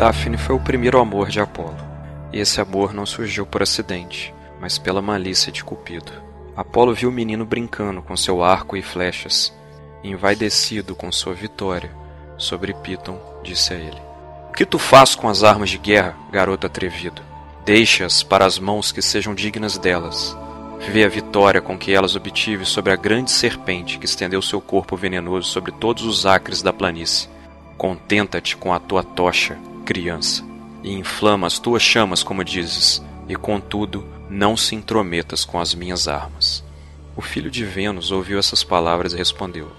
Daphne foi o primeiro amor de Apolo, e esse amor não surgiu por acidente, mas pela malícia de Cupido. Apolo viu o menino brincando com seu arco e flechas, e envaidecido com sua vitória sobre Piton, disse a ele: O que tu faz com as armas de guerra, garoto atrevido? Deixa-as para as mãos que sejam dignas delas. Vê a vitória com que elas obtive sobre a grande serpente que estendeu seu corpo venenoso sobre todos os acres da planície. Contenta-te com a tua tocha, criança, e inflama as tuas chamas, como dizes, e contudo não se intrometas com as minhas armas. O filho de Vênus ouviu essas palavras e respondeu: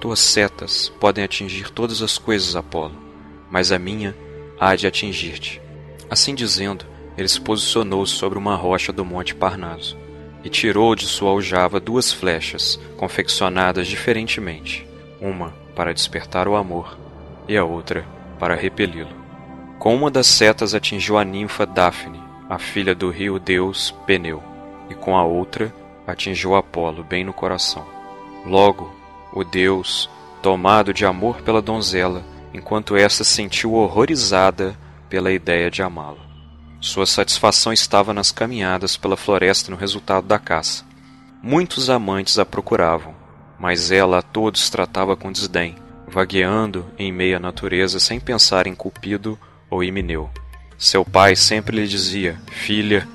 Tuas setas podem atingir todas as coisas, Apolo, mas a minha há de atingir-te. Assim dizendo, ele se posicionou sobre uma rocha do Monte Parnaso e tirou de sua aljava duas flechas, confeccionadas diferentemente, uma para despertar o amor e a outra para repeli-lo. Com uma das setas atingiu a ninfa Daphne, a filha do rio deus Peneu, e com a outra atingiu Apolo bem no coração. Logo, o deus, tomado de amor pela donzela, enquanto esta sentiu horrorizada pela ideia de amá-lo. Sua satisfação estava nas caminhadas pela floresta no resultado da caça. Muitos amantes a procuravam, mas ela a todos tratava com desdém, vagueando em meio à natureza sem pensar em Cupido ou Himeneu. Seu pai sempre lhe dizia: Filha,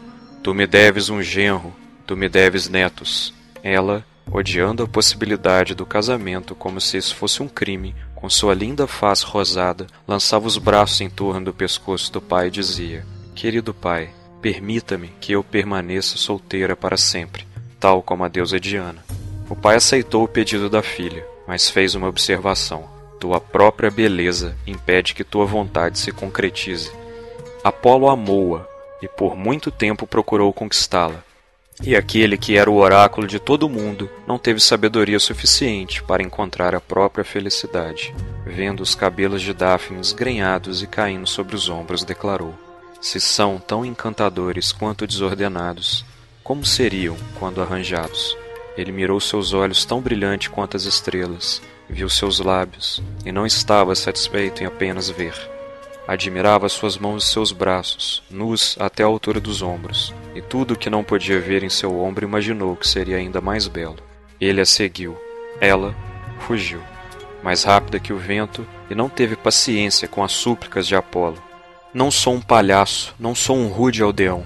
tu me deves um genro, tu me deves netos. Ela, odiando a possibilidade do casamento como se isso fosse um crime, com sua linda face rosada, lançava os braços em torno do pescoço do pai e dizia: Querido pai, permita-me que eu permaneça solteira para sempre, tal como a deusa Diana. O pai aceitou o pedido da filha, mas fez uma observação: Tua própria beleza impede que tua vontade se concretize. Apolo amou-a e por muito tempo procurou conquistá-la. E aquele que era o oráculo de todo o mundo não teve sabedoria suficiente para encontrar a própria felicidade. Vendo os cabelos de Daphne esgrenhados e caindo sobre os ombros, declarou: Se são tão encantadores quanto desordenados, como seriam quando arranjados? Ele mirou seus olhos tão brilhante quanto as estrelas, viu seus lábios, e não estava satisfeito em apenas ver. Admirava suas mãos e seus braços, nus até a altura dos ombros, e tudo o que não podia ver em seu ombro imaginou que seria ainda mais belo. Ele a seguiu. Ela fugiu, mais rápida que o vento, e não teve paciência com as súplicas de Apolo. Não sou um palhaço, não sou um rude aldeão.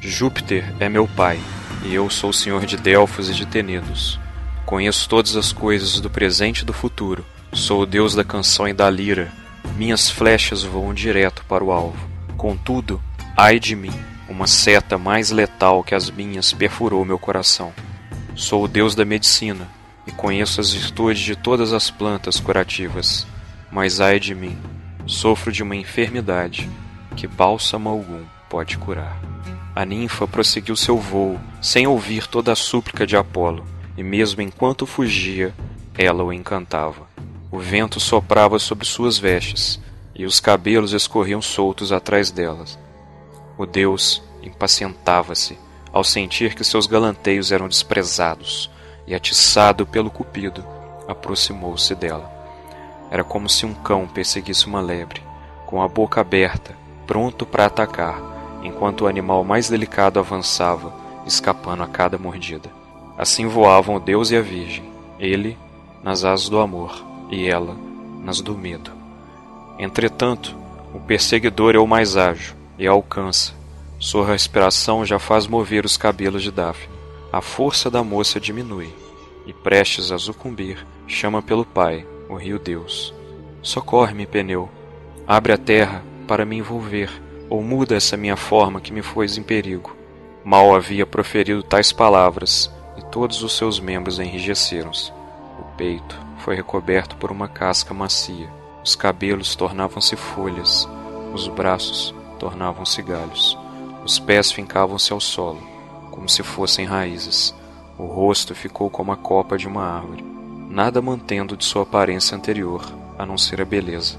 Júpiter é meu pai, e eu sou o senhor de Delfos e de Tenedos. Conheço todas as coisas do presente e do futuro. Sou o deus da canção e da lira, minhas flechas voam direto para o alvo. Contudo, ai de mim, uma seta mais letal que as minhas perfurou meu coração. Sou o deus da medicina e conheço as virtudes de todas as plantas curativas. Mas ai de mim, sofro de uma enfermidade que bálsamo algum pode curar. A ninfa prosseguiu seu vôo, sem ouvir toda a súplica de Apolo, e mesmo enquanto fugia, ela o encantava. O vento soprava sobre suas vestes, e os cabelos escorriam soltos atrás delas. O deus impacientava-se ao sentir que seus galanteios eram desprezados, e atiçado pelo cupido, aproximou-se dela. Era como se um cão perseguisse uma lebre, com a boca aberta, pronto para atacar, enquanto o animal mais delicado avançava, escapando a cada mordida. Assim voavam o Deus e a Virgem, ele nas asas do amor, e ela nas do medo. Entretanto, o perseguidor é o mais ágil e alcança. Sua respiração já faz mover os cabelos de Daphne. A força da moça diminui e, prestes a sucumbir, chama pelo pai, o rio Deus. Socorre-me, Peneu. Abre a terra para me envolver, ou muda essa minha forma que me fôs em perigo. Mal havia proferido tais palavras, e todos os seus membros enrijeceram-se. O peito, foi recoberto por uma casca macia. Os cabelos tornavam-se folhas, os braços tornavam-se galhos, os pés fincavam-se ao solo, como se fossem raízes. O rosto ficou como a copa de uma árvore, nada mantendo de sua aparência anterior, a não ser a beleza.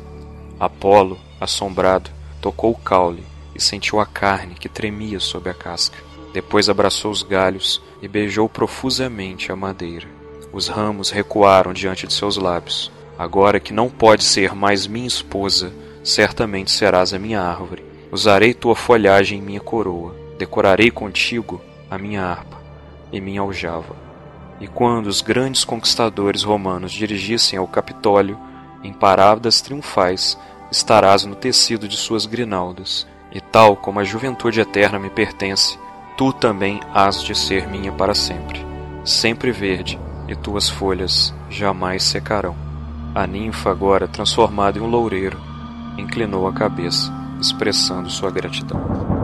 Apolo, assombrado, tocou o caule e sentiu a carne que tremia sob a casca. Depois abraçou os galhos e beijou profusamente a madeira. Os ramos recuaram diante de seus lábios. Agora que não pode ser mais minha esposa, certamente serás a minha árvore. Usarei tua folhagem em minha coroa, decorarei contigo a minha harpa e minha aljava. E quando os grandes conquistadores romanos dirigissem ao Capitólio, em paradas triunfais, estarás no tecido de suas grinaldas, e tal como a juventude eterna me pertence, tu também hás de ser minha para sempre, sempre verde, e tuas folhas jamais secarão. A ninfa, agora transformada em um loureiro, inclinou a cabeça, expressando sua gratidão.